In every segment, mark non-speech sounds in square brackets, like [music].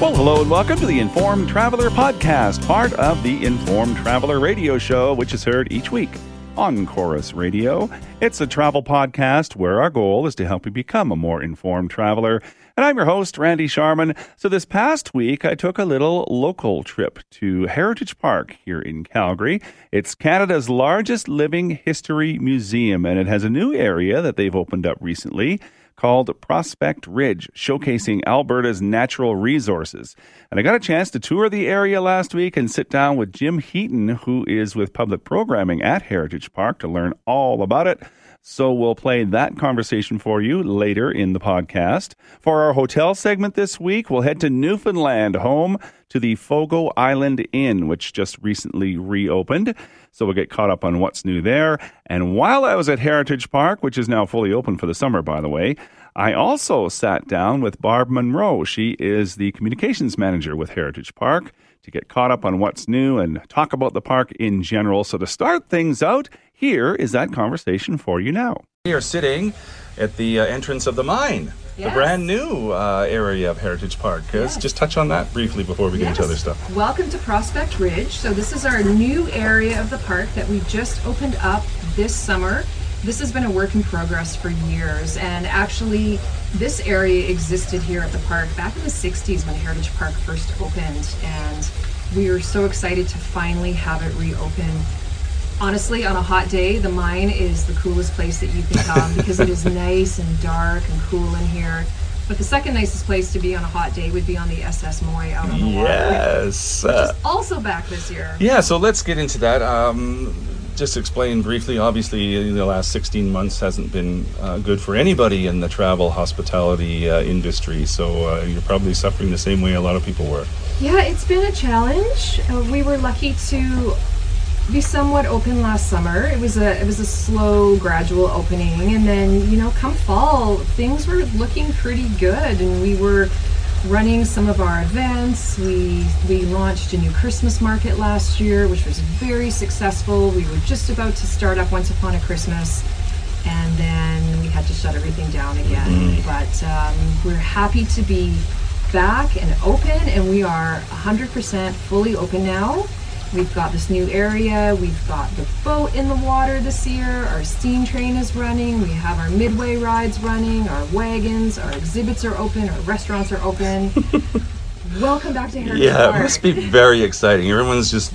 Well, hello and welcome to the Informed Traveler Podcast, part of the Informed Traveler Radio Show, which is heard each week on Corus Radio. It's a travel podcast where our goal is to help you become a more informed traveler. And I'm your host, Randy Sharman. So this past week, I took a little local trip to Heritage Park here in Calgary. It's Canada's largest living history museum, and it has a new area that they've opened up recently called Prospect Ridge, showcasing Alberta's natural resources. And I got a chance to tour the area last week and sit down with Jim Heaton, who is with public programming at Heritage Park, to learn all about it. So we'll play that conversation for you later in the podcast. For our hotel segment this week, we'll head to Newfoundland, home to the Fogo Island Inn, which just recently reopened. So we'll get caught up on what's new there. And while I was at Heritage Park, which is now fully open for the summer, by the way, I also sat down with Barb Monroe. She is the communications manager with Heritage Park to get caught up on what's new and talk about the park in general. So to start things out, here is that conversation for you now. We are sitting at the uh, entrance of the mine, Yes. the brand new uh, area of Heritage Park. Uh, Yes. Just touch on that briefly before we get into other stuff. Welcome to Prospect Ridge. So this is our new area of the park that we just opened up this summer. This has been a work in progress for years, and actually, this area existed here at the park back in the '60s when Heritage Park first opened, and we were so excited to finally have it reopen. Honestly, on a hot day, the mine is the coolest place that you can come [laughs] because it is nice and dark and cool in here. But the second nicest place to be on a hot day would be on the SS Moyie out on the water. Yes. Uh, also back this year. Yeah, so let's get into that. Um, just explain briefly. Obviously, the last 16 months hasn't been uh, good for anybody in the travel hospitality uh, industry. So uh, you're probably suffering the same way a lot of people were. Yeah, it's been a challenge. Uh, we were lucky to be somewhat open last summer. It was a it was a slow, gradual opening, and then you know, come fall, things were looking pretty good, and we were running some of our events. We we launched a new Christmas market last year, which was very successful. We were just about to start up Once Upon a Christmas. And then we had to shut everything down again. But um, we're happy to be back and open, and we are 100% fully open now. We've got this new area. We've got the boat in the water this year. Our steam train is running. We have our midway rides running. Our wagons, our exhibits are open. Our restaurants are open. [laughs] Welcome back to Heritage Park. Yeah, it must be very exciting. Everyone's just,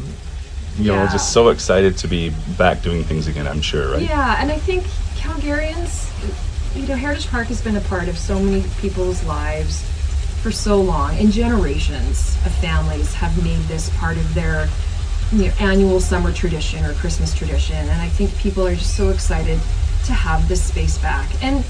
you know, just so excited to be back doing things again. I'm sure, right? Yeah, and I think Calgarians, you know, Heritage Park has been a part of so many people's lives for so long, and generations of families have made this part of their you know, annual summer tradition or Christmas tradition. And I think people are just so excited to have this space back. And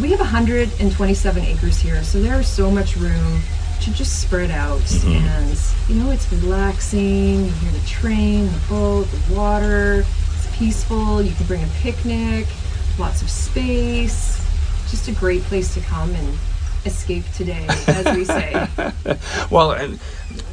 we have 127 acres here, so there is so much room to just spread out. Mm-hmm. And you know, it's relaxing. You hear the train, the boat, the water. It's peaceful. You can bring a picnic. Lots of space. Just a great place to come and escape today, as we say. [laughs] Well, and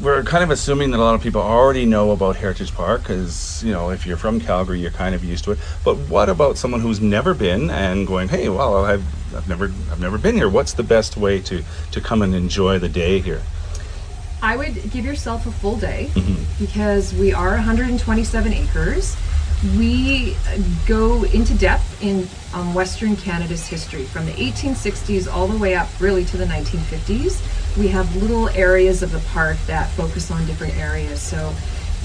we're kind of assuming that a lot of people already know about Heritage Park because, you know, if you're from Calgary, you're kind of used to it. But what about someone who's never been and going, hey, well, I've, I've never I've never been here. What's the best way to, to come and enjoy the day here? I would give yourself a full day mm-hmm. because we are 127 acres. We go into depth in um, Western Canada's history from the 1860s all the way up really to the 1950s. We have little areas of the park that focus on different areas. So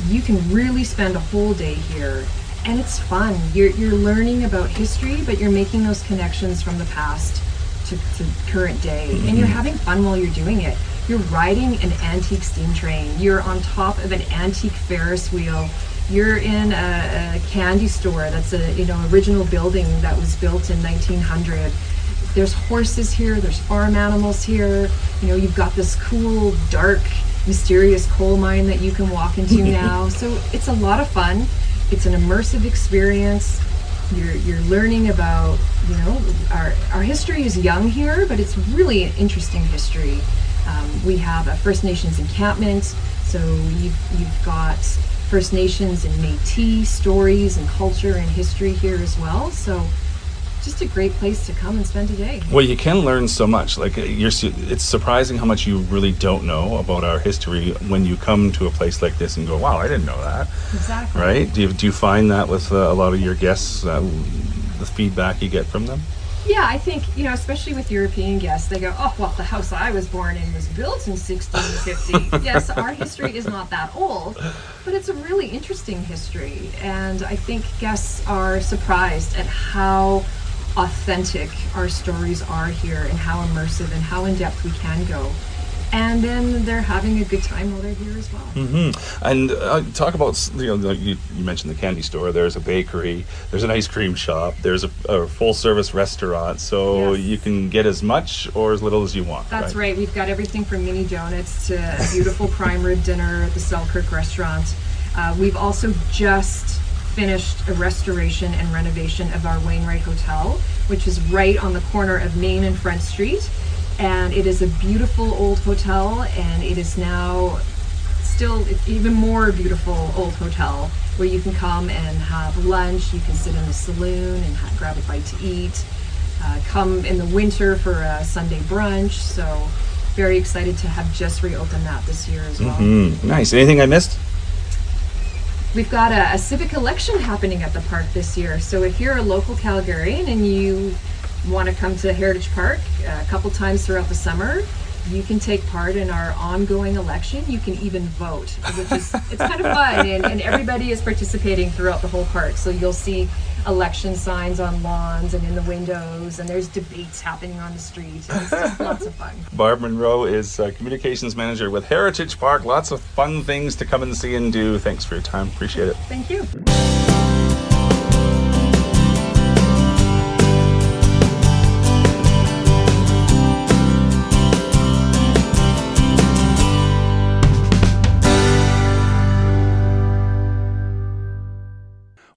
you can really spend a whole day here and it's fun. You're, you're learning about history, but you're making those connections from the past to, to current day and you're having fun while you're doing it you're riding an antique steam train you're on top of an antique ferris wheel you're in a, a candy store that's a you know original building that was built in 1900 there's horses here there's farm animals here. You know you've got this cool dark mysterious coal mine that you can walk into [laughs] now. So it's a lot of fun. It's an immersive experience. You're you're learning about you know our our history is young here but it's really an interesting history. Um, we have a First Nations encampment so you've, you've got First Nations and Métis stories and culture and history here as well so just a great place to come and spend a day. Well, you can learn so much. Like you're, it's surprising how much you really don't know about our history when you come to a place like this and go, "Wow, I didn't know that." Exactly. Right? Do you, do you find that with uh, a lot of your guests, uh, the feedback you get from them? Yeah, I think, you know, especially with European guests, they go, oh, well, the house I was born in was built in 1650. [laughs] yes, our history is not that old, but it's a really interesting history. And I think guests are surprised at how authentic our stories are here and how immersive and how in depth we can go and then they're having a good time while they're here as well. Mm-hmm. And uh, talk about you know like you, you, mentioned the candy store. There's a bakery. There's an ice cream shop. There's a, a full service restaurant. So yes. you can get as much or as little as you want. That's right. right. We've got everything from mini donuts to a beautiful [laughs] prime rib dinner at the Selkirk restaurant. Uh, we've also just finished a restoration and renovation of our Wainwright Hotel, which is right on the corner of Main and Front Street and it is a beautiful old hotel and it is now still even more beautiful old hotel where you can come and have lunch you can sit in the saloon and have, grab a bite to eat uh, come in the winter for a sunday brunch so very excited to have just reopened that this year as well mm-hmm. nice anything i missed We've got a, a civic election happening at the park this year. So if you're a local Calgarian and you want to come to Heritage Park a couple times throughout the summer, you can take part in our ongoing election. You can even vote, which is it's kind of fun, and, and everybody is participating throughout the whole park. So you'll see election signs on lawns and in the windows, and there's debates happening on the street. It's [laughs] lots of fun. Barb Monroe is uh, communications manager with Heritage Park. Lots of fun things to come and see and do. Thanks for your time. Appreciate it. Thank you.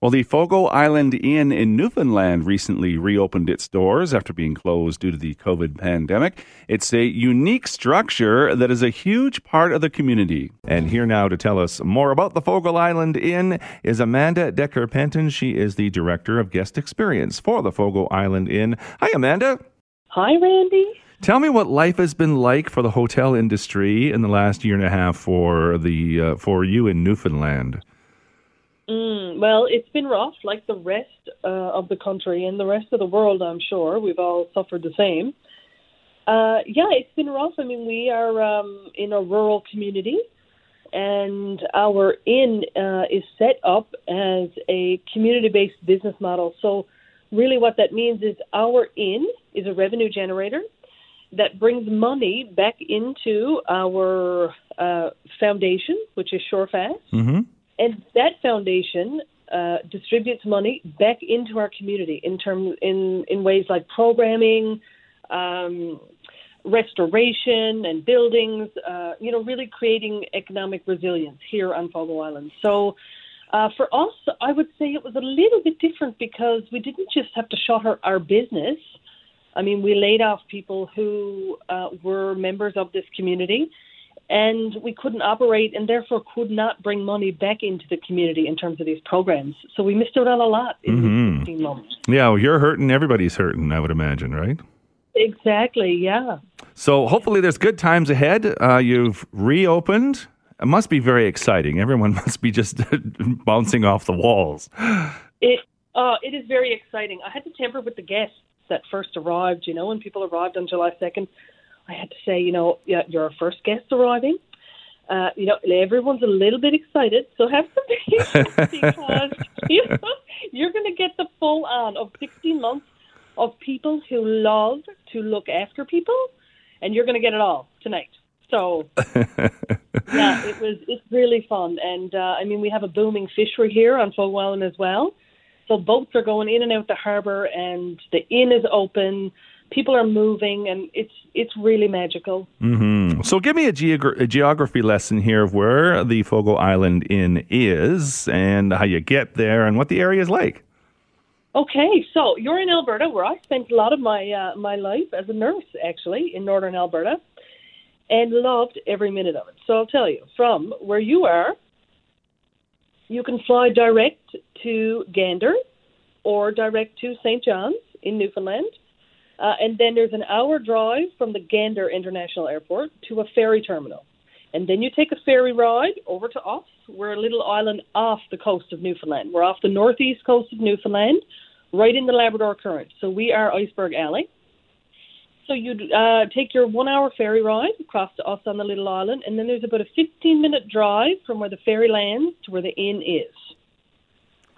Well, the Fogo Island Inn in Newfoundland recently reopened its doors after being closed due to the COVID pandemic. It's a unique structure that is a huge part of the community. And here now to tell us more about the Fogo Island Inn is Amanda Decker Penton. She is the Director of Guest Experience for the Fogo Island Inn. Hi, Amanda. Hi, Randy. Tell me what life has been like for the hotel industry in the last year and a half for the uh, for you in Newfoundland. Mm, well, it's been rough, like the rest uh, of the country and the rest of the world. I'm sure we've all suffered the same. Uh, yeah, it's been rough. I mean, we are um, in a rural community, and our inn uh, is set up as a community-based business model. So, really, what that means is our inn is a revenue generator that brings money back into our uh, foundation, which is Shorefast. Mm-hmm and that foundation uh, distributes money back into our community in terms in in ways like programming, um, restoration, and buildings. Uh, you know, really creating economic resilience here on Fogo Island. So. Uh, for us, I would say it was a little bit different because we didn't just have to shutter our business. I mean, we laid off people who uh, were members of this community and we couldn't operate and therefore could not bring money back into the community in terms of these programs. So we missed out on a lot in mm-hmm. 15 months. Yeah, well, you're hurting, everybody's hurting, I would imagine, right? Exactly, yeah. So hopefully there's good times ahead. Uh, you've reopened. It must be very exciting. Everyone [laughs] must be just [laughs] bouncing off the walls. It uh, it is very exciting. I had to temper with the guests that first arrived. You know, when people arrived on July second, I had to say, you know, your first guest arriving. Uh, you know, everyone's a little bit excited, so have some patience [laughs] because you know, you're going to get the full on of 16 months of people who love to look after people, and you're going to get it all tonight. So, [laughs] yeah, it was it's really fun, and uh, I mean, we have a booming fishery here on Fogo Island as well. So boats are going in and out the harbour, and the inn is open people are moving, and it's it's really magical. Mm-hmm. So, give me a, geog- a, geography lesson here of where the Fogo Island Inn is, and how you get there, and what the area is like. Okay, so you're in Alberta, where I spent a lot of my uh, my life as a nurse, actually, in northern Alberta, and loved every minute of it. So I'll tell you, from where you are, you can fly direct to Gander or direct to St. John's in Newfoundland. Uh, and then there's an hour drive from the Gander International Airport to a ferry terminal. And then you take a ferry ride over to us. We're a little island off the coast of Newfoundland. We're off the northeast coast of Newfoundland, right in the Labrador Current. So we are Iceberg Alley. So you'd uh, take your one hour ferry ride across to us on the little island, and then there's about a 15 minute drive from where the ferry lands to where the inn is.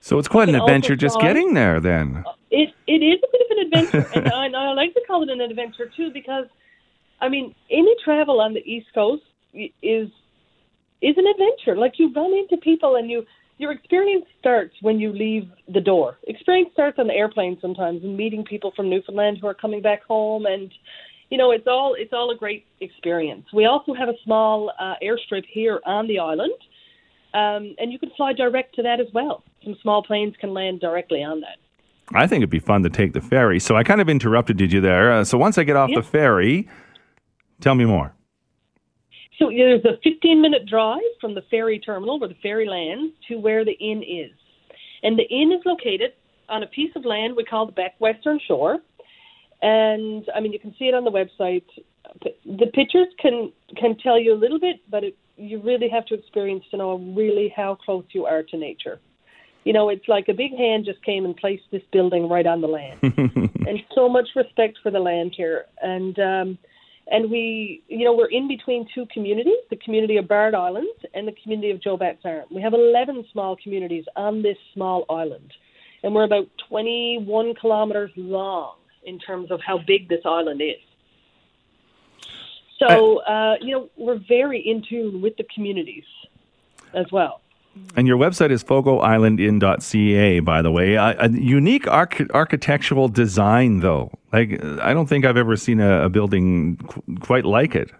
So it's quite an adventure just getting there then. It, it is a bit of an adventure, [laughs] and I, I like to call it an adventure too because, I mean, any travel on the East Coast is is an adventure. Like you run into people and you your experience starts when you leave the door. Experience starts on the airplane sometimes and meeting people from Newfoundland who are coming back home and you know it's all it's all a great experience. We also have a small uh, airstrip here on the island. Um, and you can fly direct to that as well. Some small planes can land directly on that. I think it'd be fun to take the ferry. So I kind of interrupted you there. Uh, so once I get off yeah. the ferry, tell me more. So there's a 15 minute drive from the ferry terminal where the ferry lands to where the inn is. And the inn is located on a piece of land we call the back western shore. And I mean, you can see it on the website. The pictures can can tell you a little bit, but it, you really have to experience to know really how close you are to nature. You know, it's like a big hand just came and placed this building right on the land, [laughs] and so much respect for the land here. And um, and we, you know, we're in between two communities, the community of Barr'd Island and the community of Joe Batt's Arm. We have 11 small communities on this small island. And we're about 21 kilometres long in terms of how big this island is. So, uh, you know, we're very in tune with the communities as well. And your website is fogoislandinn.ca, by the way. A, a unique arch- architectural design, though. Like, I don't think I've ever seen a, a building qu- quite like it.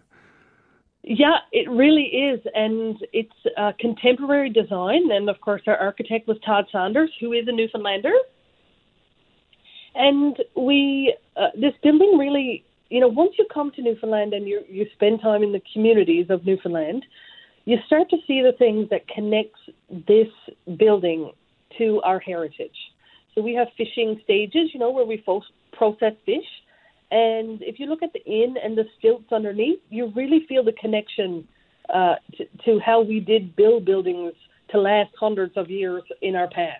Yeah, it really is. And it's a contemporary design. And of course, our architect was Todd Saunders, who is a Newfoundlander. And we, uh, this building really, you know, once you come to Newfoundland and you, you spend time in the communities of Newfoundland, you start to see the things that connects this building to our heritage. So we have fishing stages, you know, where we fo- process fish. And if you look at the inn and the stilts underneath, you really feel the connection uh, to, to how we did build buildings to last hundreds of years in our past.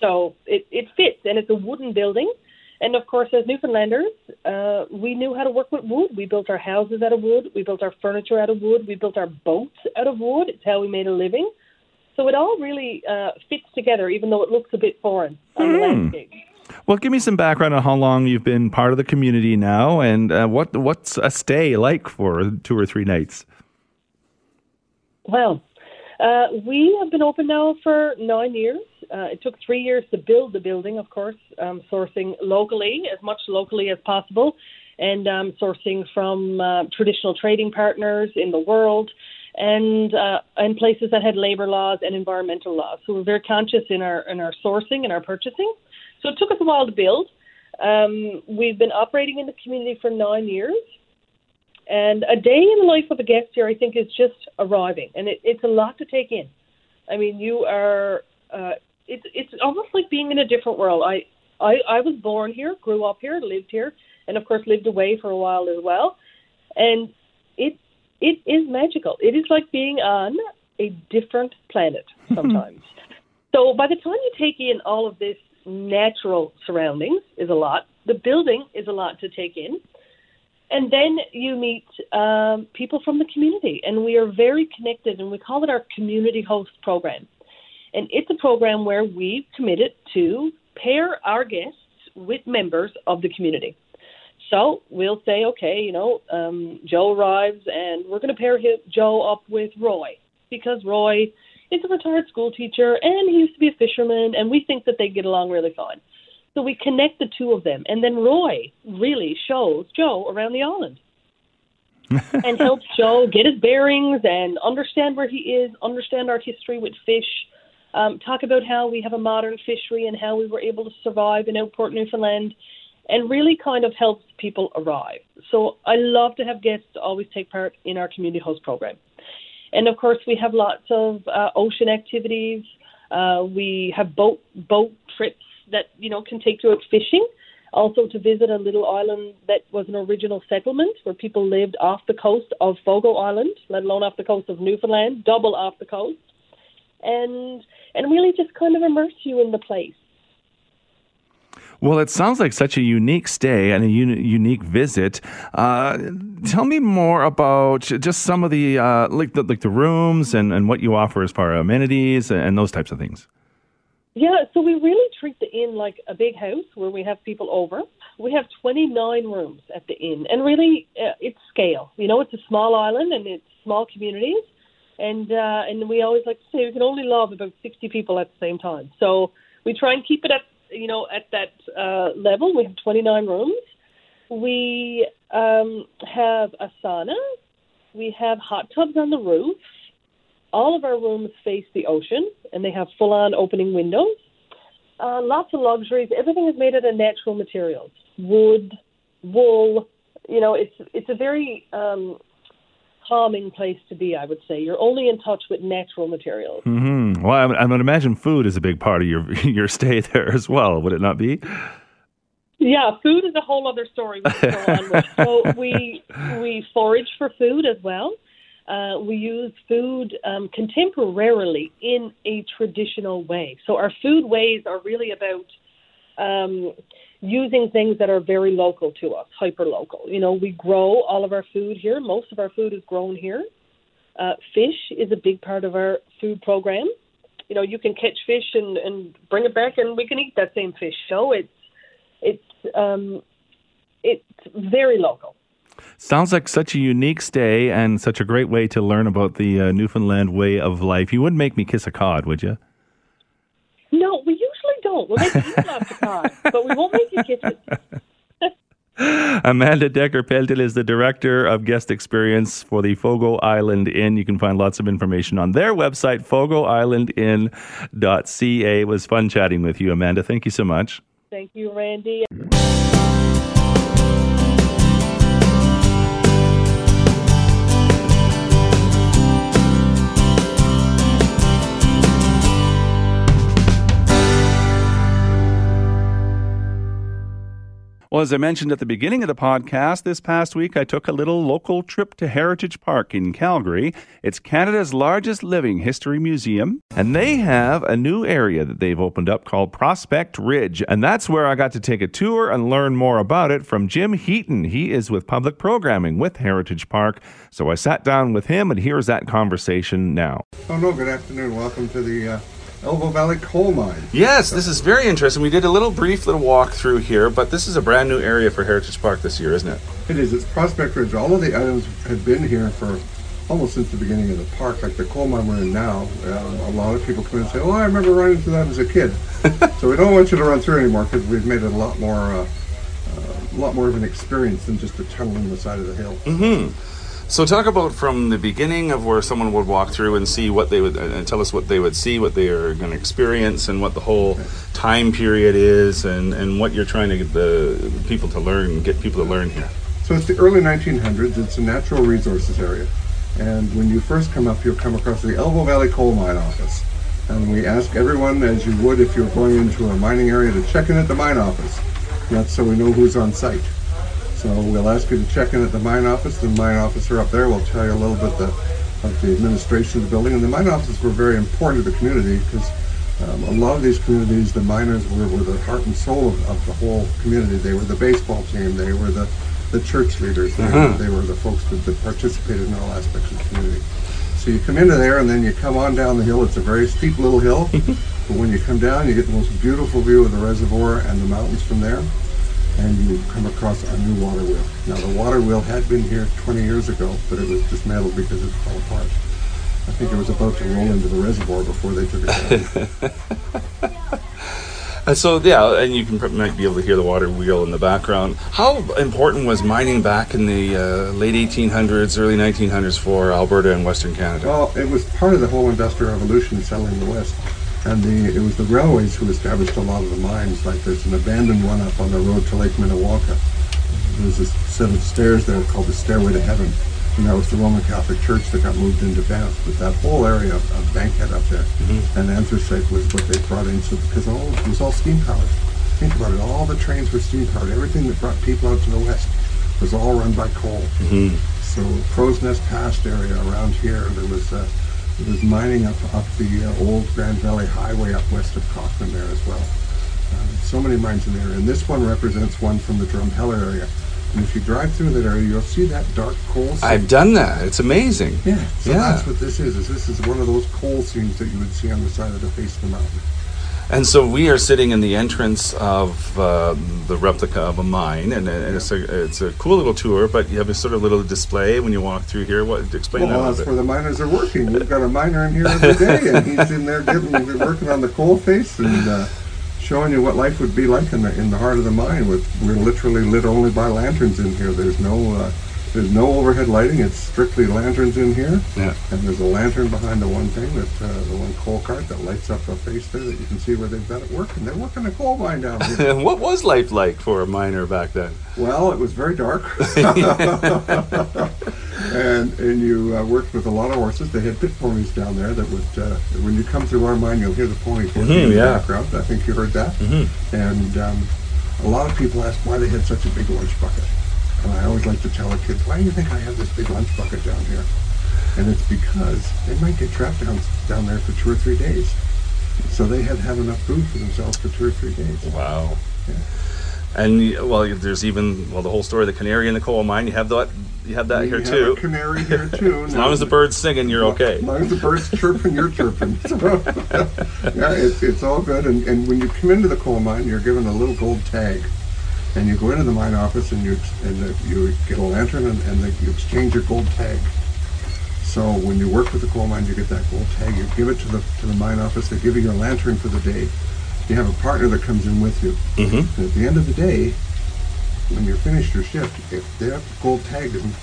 So it, it fits, and it's a wooden building. And of course, as Newfoundlanders, uh, we knew how to work with wood. We built our houses out of wood. We built our furniture out of wood. We built our boats out of wood. It's how we made a living. So it all really uh, fits together, even though it looks a bit foreign on mm. the hmm. landscape. Well, give me some background on how long you've been part of the community now, and uh, what what's a stay like for two or three nights. Well, uh, we have been open now for nine years. Uh, it took three years to build the building, of course, um, sourcing locally, as much locally as possible, and um, sourcing from uh, traditional trading partners in the world and uh, and places that had labor laws and environmental laws. So we're very conscious in our in our sourcing and our purchasing. So it took us a while to build. Um, we've been operating in the community for nine years. And a day in the life of a guest here, I think, is just arriving, and it, it's a lot to take in. I mean, you are uh, it's it's almost like being in a different world. I, I I was born here, grew up here, lived here, and of course lived away for a while as well. And it it is magical. It is like being on a different planet [laughs] sometimes. so by the time you take in all of this natural surroundings is a lot. The building is a lot to take in. And then you meet um, people from the community, and we are very connected, and we call it our community host program. And it's a program where we've committed to pair our guests with members of the community. So we'll say, okay, you know, um, Joe arrives and we're going to pair his, Joe up with Roy because Roy is a retired school teacher and he used to be a fisherman and we think that they get along really fine. So we connect the two of them and then Roy really shows Joe around the island [laughs] and helps Joe get his bearings and understand where he is, understand our history with fish, um, talk about how we have a modern fishery and how we were able to survive in Outport, Newfoundland, and really kind of helps people arrive. So I love to have guests always take part in our community host program. And of course, we have lots of uh, ocean activities. Uh, we have boat boat trips that you know can take you out fishing. Also to visit a little island that was an original settlement where people lived off the coast of Fogo Island, let alone off the coast of Newfoundland, double off the coast, and and really just kind of immerse you in the place. Well, it sounds like such a unique stay and a uni- unique visit. Uh, tell me more about just some of the uh, like the like the rooms and, and what you offer as far as amenities and those types of things. Yeah, so we really treat the inn like a big house where we have people over. We have 29 rooms at the inn, and really, uh, it's scale. You know, it's a small island and it's small communities, and uh, and we always like to say we can only love about 60 people at the same time. So we try and keep it at you know, at that uh, level. We have 29 rooms. We um, have a sauna. We have hot tubs on the roof. All of our rooms face the ocean, and they have full-on opening windows. Uh, lots of luxuries. Everything is made out of natural materials: wood, wool. You know, it's it's a very um, calming place to be, I would say. You're only in touch with natural materials. Mm-hmm. Well, I would, I would imagine food is a big part of your [laughs] your stay there as well, would it not be? Yeah, food is a whole other story. We [laughs] so we we forage for food as well. Uh, we use food um, contemporarily in a traditional way. So our food ways are really about um, using things that are very local to us, hyper local. You know, we grow all of our food here. Most of our food is grown here. Uh, fish is a big part of our food program. You know, you can catch fish and, and bring it back, and we can eat that same fish. So it's it's um, it's very local. Sounds like such a unique stay and such a great way to learn about the uh, Newfoundland way of life. You wouldn't make me kiss a cod, would you? No, we usually don't. We'll make you laugh to cry, [laughs] but we won't make you kiss it. [laughs] Amanda Decker Peltel is the director of guest experience for the Fogo Island Inn. You can find lots of information on their website, fogoislandinn.ca. It was fun chatting with you, Amanda. Thank you so much. Thank you, Randy. Well, as I mentioned at the beginning of the podcast, this past week I took a little local trip to Heritage Park in Calgary. It's Canada's largest living history museum, and they have a new area that they've opened up called Prospect Ridge. And that's where I got to take a tour and learn more about it from Jim Heaton. He is with public programming with Heritage Park. So I sat down with him, and here's that conversation now. Oh, no, good afternoon. Welcome to the. Uh Elbow Valley Coal Mine. Yes, this is very interesting. We did a little brief little walk through here, but this is a brand new area for Heritage Park this year, isn't it? It is. It's Prospect Ridge. All of the items have been here for almost since the beginning of the park. Like the coal mine we're in now, uh, a lot of people come in and say, "Oh, I remember running through that as a kid." [laughs] so we don't want you to run through anymore because we've made it a lot more, uh, uh, a lot more of an experience than just a tunnel in the side of the hill. Mm-hmm. So talk about from the beginning of where someone would walk through and see what they would and tell us what they would see, what they are going to experience, and what the whole time period is, and, and what you're trying to get the people to learn, get people to learn here. So it's the early 1900s. It's a natural resources area, and when you first come up, you'll come across the Elbow Valley Coal Mine Office, and we ask everyone, as you would if you're going into a mining area, to check in at the mine office. That's so we know who's on site. So we'll ask you to check in at the mine office. The mine officer up there will tell you a little bit the, of the administration of the building. And the mine offices were very important to the community because um, a lot of these communities, the miners were, were the heart and soul of, of, the whole community. They were the baseball team. They were the, the church leaders. They, uh-huh. they were the folks that, that participated in all aspects of the community. So you come into there and then you come on down the hill. It's a very steep little hill. [laughs] but when you come down, you get the most beautiful view of the reservoir and the mountains from there and you come across a new water wheel. Now the water wheel had been here 20 years ago, but it was dismantled because it fell apart. I think it was about to roll into the reservoir before they took it down. [laughs] And so yeah, and you can might be able to hear the water wheel in the background. How important was mining back in the uh, late 1800s, early 1900s for Alberta and Western Canada? Well, it was part of the whole industrial revolution settling the West and the it was the railways who established a lot of the mines. Like there's an abandoned one up on the road to Lake Minnewanka. There's a set of stairs there called the Stairway to Heaven, and that was the Roman Catholic Church that got moved into Banff. But that whole area of, of Bankhead up there and anthracite was what they brought in, so because all it was all steam powered. Think about it, all the trains were steam powered. Everything that brought people out to the west was all run by coal. So Crowsnest Pass area around here, there was uh, there was mining up up the uh, old Grand Valley Highway up west of Cochrane there as well. Uh, so many mines in there, and this one represents one from the Drumheller area. And if you drive through that area, you'll see that dark coal. seam. I've done that. It's amazing. yeah, so Yeah. that's what this is. Is this is one of those coal seams that you would see on the side of the face of the mountain. And so we are sitting in the entrance of uh, the replica of a mine, and, and it's a it's a cool little tour. But you have a sort of little display when you walk through here. What explain Well, that a that's where the miners are working. We've got a miner in here every day, and he's in there getting, working on the coal face and uh, showing you what life would be like in the in the heart of the mine. With we're literally lit only by lanterns in here. There's no uh, there's no overhead lighting. It's strictly lanterns in here. Yeah. And there's a lantern behind the one thing that uh, the one coal cart that lights up a face there that you can see where they've got it working. They're working a coal mine down here. [laughs] what was life like for a miner back then? Well, it was very dark, [laughs] [laughs] and and you uh, worked with a lot of horses. They had pit ponies down there that would, uh, when you come through our mine, you'll hear the pony working in the yeah. background. I think you heard that. And um, a lot of people ask why they had such a big lunch bucket, and I always like to tell the kids, why do you think I have this big lunch bucket down here? And it's because they might get trapped down down there for two or three days, so they had to have enough food for themselves for two or three days. Wow. Yeah. And well, there's even well the whole story of the canary in the coal mine. You have that you have that We here have too. A canary here [laughs] too. As long as the bird's singing, you're okay. As long as the bird's [laughs] chirping, you're chirping. So, [laughs] yeah, it's, it's all good. And, and when you come into the coal mine, you're given a little gold tag. And you go into the mine office and you and the, you get a lantern and, and the, you exchange your gold tag. So when you work with the coal mine, you get that gold tag. You give it to the to the mine office. They give you your lantern for the day. You have a partner that comes in with you. Mm-hmm. And at the end of the day, when you're finished your shift, if that gold tag isn't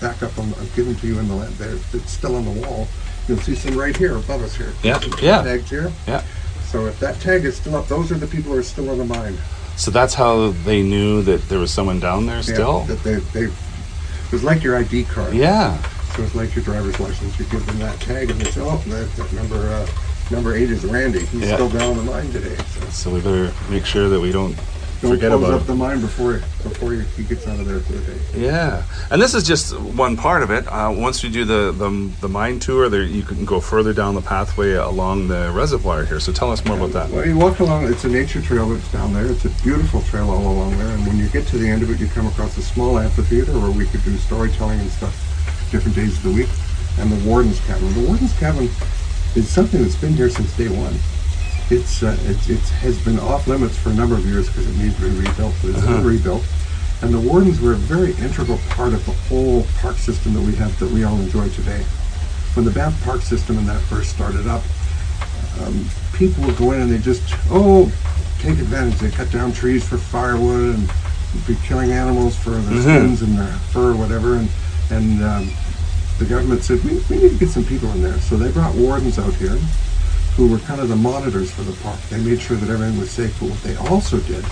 back up on, uh, given to you in the there, it's still on the wall. You'll see some right here above us here. Yeah, yeah. Tags here. Yeah. So if that tag is still up, those are the people who are still in the mine. So that's how they knew that there was someone down there Yeah, still. that they, they, it was like your ID card. Yeah. So it's like your driver's license. You give them that tag and they say, oh, that, that number, uh, number eight is Randy. He's Yeah. still down the line today. So So we better make sure that we don't don't forget close about up it. the mine before before he gets out of there for the day. Yeah, and this is just one part of it. Uh, once you do the, the the mine tour, there you can go further down the pathway along the reservoir here. So tell us more about that. Well, you walk along, it's a nature trail that's down there. It's a beautiful trail all along there. And when you get to the end of it, you come across a small amphitheater where we could do storytelling and stuff different days of the week. And the Warden's Cabin. The Warden's Cabin is something that's been here since day one. It's, uh, it's, it has been off limits for a number of years because it needs to be rebuilt, but it's been rebuilt. And the Wardens were a very integral part of the whole park system that we have that we all enjoy today. When the Banff Park system and that first started up, um, people would go in and they just, oh, take advantage. They cut down trees for firewood and be killing animals for their skins and their fur or whatever. And, and um, the government said, we, we need to get some people in there. So they brought wardens out here who were kind of the monitors for the park. They made sure that everything was safe. But what they also did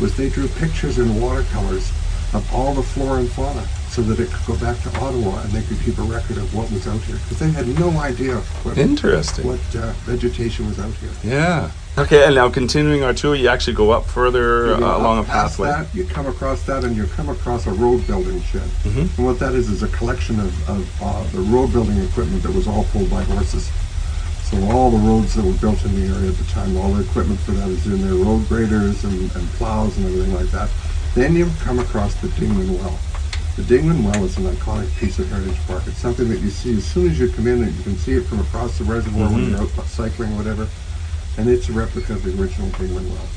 was they drew pictures in watercolors of all the flora and fauna so that it could go back to Ottawa and they could keep a record of what was out here. Because they had no idea what, Interesting. what uh, vegetation was out here. Yeah. Okay, and now continuing our tour, you actually go up further uh, up along a pathway. That, you come across that, and you come across a road building shed. Mm-hmm. And what that is is a collection of, of uh, the road building equipment that was all pulled by horses. So all the roads that were built in the area at the time, all the equipment for that is in there, road graders and, and plows and everything like that. Then you come across the Dingman Well. The Dingman Well is an iconic piece of Heritage Park. It's something that you see as soon as you come in, and you can see it from across the reservoir when mm-hmm. you're out cycling, whatever. And it's a replica of the original Dingman Well.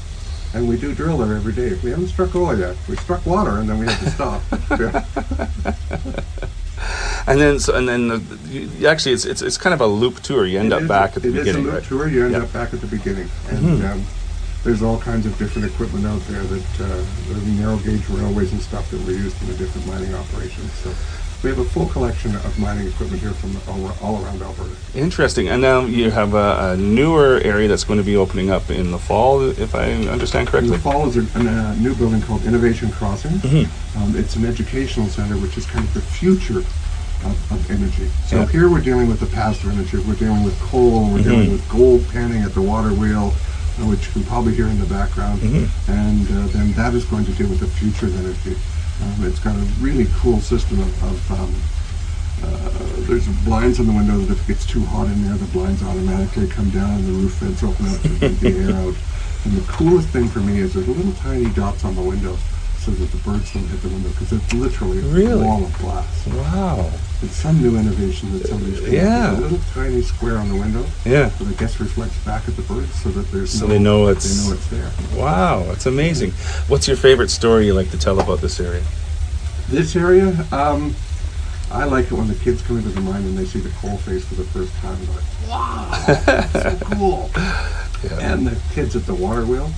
And we do drill there every day. We haven't struck oil yet. We struck water, and then we had to stop. [laughs] [laughs] [laughs] And then, so, and then, the, you, actually, it's, it's it's kind of a loop tour. You end It up back at the it is beginning, a loop right? tour. You end. Mm-hmm. up back at the beginning, and um, there's all kinds of different equipment out there that uh, the narrow gauge railways and stuff that were used in the different mining operations. So we have a full collection of mining equipment here from all, all around Alberta. Interesting. And now you have a, a newer area that's going to be opening up in the fall, if I understand In correctly. the fall is a, a uh, new building called Innovation Crossing. Mm-hmm. Um, it's an educational center, which is kind of the future of, of energy. So Yeah. here we're dealing with the past of energy. We're dealing with coal. We're dealing Mm-hmm. with gold panning at the water wheel, uh, which you can probably hear in the background. Mm-hmm. And uh, then that is going to deal with the future of energy. Um, it's got a really cool system of, of um, uh, there's blinds on the window that if it gets too hot in there, the blinds automatically come down and the roof vents open up to let the air out. And the coolest thing for me is there's little tiny dots on the window so that the birds don't hit the window because it's literally a Really? wall of glass. Wow. It's some new innovation that somebody's come up with. Yeah. A little tiny square on the window Yeah. so the guest reflects back at the birds so that there's So no, they know it's- they know it's there. Wow. It's amazing. What's your favorite story you like to tell about this area? This area, um, I like it when the kids come into the mine and they see the coal face for the first time. They're like, wow, so [laughs] cool. Yeah. And the kids at the water wheel.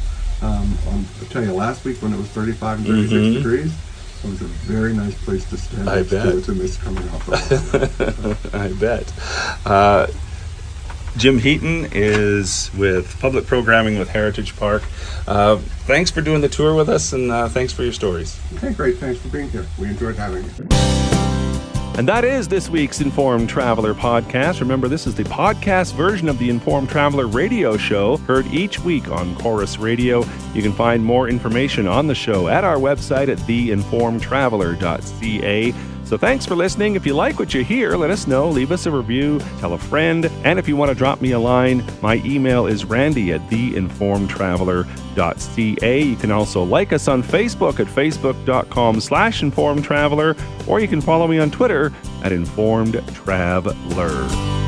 Um, on, I'll tell you, last week when it was 35 and 36 Mhm. degrees, it was a very nice place to stand I to bet. mist coming off water. [laughs] I bet. Uh, Jim Heaton is with public programming with Heritage Park. Uh, thanks for doing the tour with us, and uh, thanks for your stories. okay, great. Thanks for being here. We enjoyed having you. And that is this week's Informed Traveler podcast. Remember, this is the podcast version of the Informed Traveler radio show, heard each week on Corus Radio. You can find more information on the show at our website at theinformedtraveler.ca. So thanks for listening. If you like what you hear, let us know. Leave us a review, tell a friend, and if you want to drop me a line, my email is randy at theinformedtraveler.ca. You can also like us on Facebook at facebook.com slash informedtraveler, or you can follow me on Twitter at informed traveler.